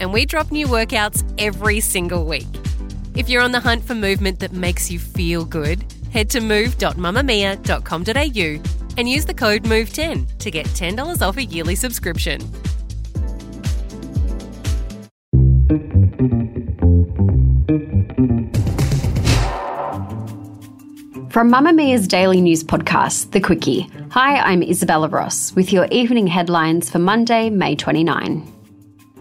and we drop new workouts every single week. If you're on the hunt for movement that makes you feel good, head to move.mamamia.com.au and use the code MOVE10 to get $10 off a yearly subscription. From Mamamia's daily news podcast, The Quicky. Hi, I'm Isabella Ross with your evening headlines for Monday, May 29.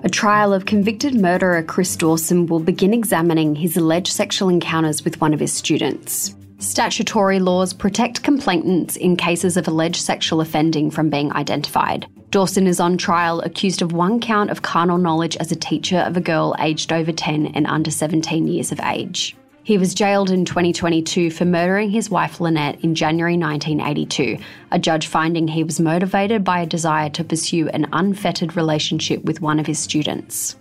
A trial of convicted murderer Chris Dawson will begin examining his alleged sexual encounters with one of his students. Statutory laws protect complainants in cases of alleged sexual offending from being identified. Dawson is on trial accused of one count of carnal knowledge as a teacher of a girl aged over 10 and under 17 years of age. He was jailed in 2022 for murdering his wife Lynette in January 1982, a judge finding he was motivated by a desire to pursue an unfettered relationship with one of his students.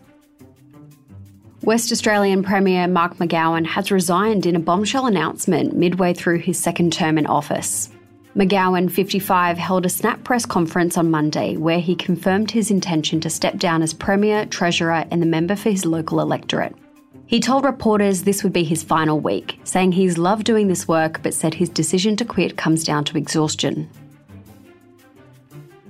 West Australian Premier Mark McGowan has resigned in a bombshell announcement midway through his second term in office. McGowan, 55, held a snap press conference on Monday where he confirmed his intention to step down as Premier, Treasurer, and the member for his local electorate. He told reporters this would be his final week, saying he's loved doing this work but said his decision to quit comes down to exhaustion.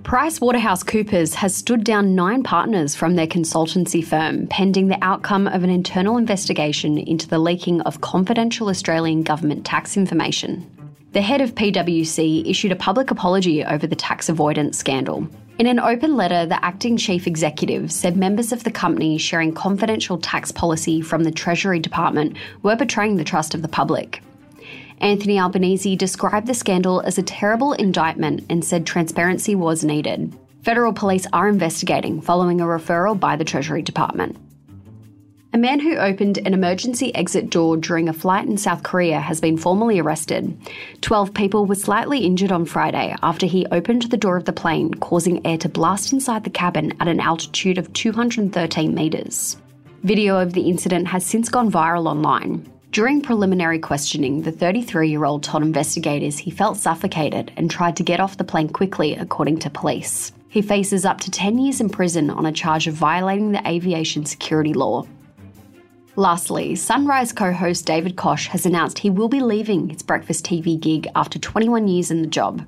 PricewaterhouseCoopers has stood down nine partners from their consultancy firm pending the outcome of an internal investigation into the leaking of confidential Australian government tax information. The head of PwC issued a public apology over the tax avoidance scandal. In an open letter, the acting chief executive said members of the company sharing confidential tax policy from the Treasury Department were betraying the trust of the public. Anthony Albanese described the scandal as a terrible indictment and said transparency was needed. Federal police are investigating following a referral by the Treasury Department. A man who opened an emergency exit door during a flight in South Korea has been formally arrested. Twelve people were slightly injured on Friday after he opened the door of the plane, causing air to blast inside the cabin at an altitude of 213 metres. Video of the incident has since gone viral online. During preliminary questioning, the 33 year old told investigators he felt suffocated and tried to get off the plane quickly, according to police. He faces up to 10 years in prison on a charge of violating the aviation security law. Lastly, Sunrise co host David Koch has announced he will be leaving his breakfast TV gig after 21 years in the job.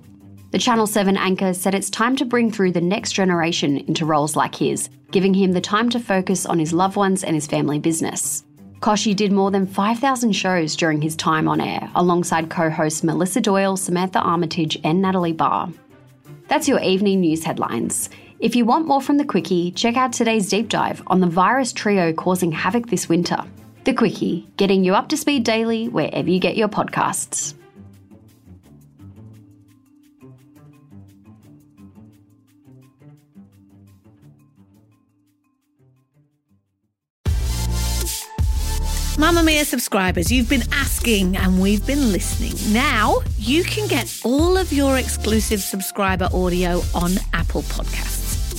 The Channel 7 anchor said it's time to bring through the next generation into roles like his, giving him the time to focus on his loved ones and his family business. Kochie did more than 5,000 shows during his time on air, alongside co hosts Melissa Doyle, Samantha Armitage, and Natalie Barr. That's your evening news headlines. If you want more from The Quicky, check out today's deep dive on the virus trio causing havoc this winter. The Quicky, getting you up to speed daily wherever you get your podcasts. Mamamia subscribers, you've been asking and we've been listening. Now you can get all of your exclusive subscriber audio on Apple Podcasts.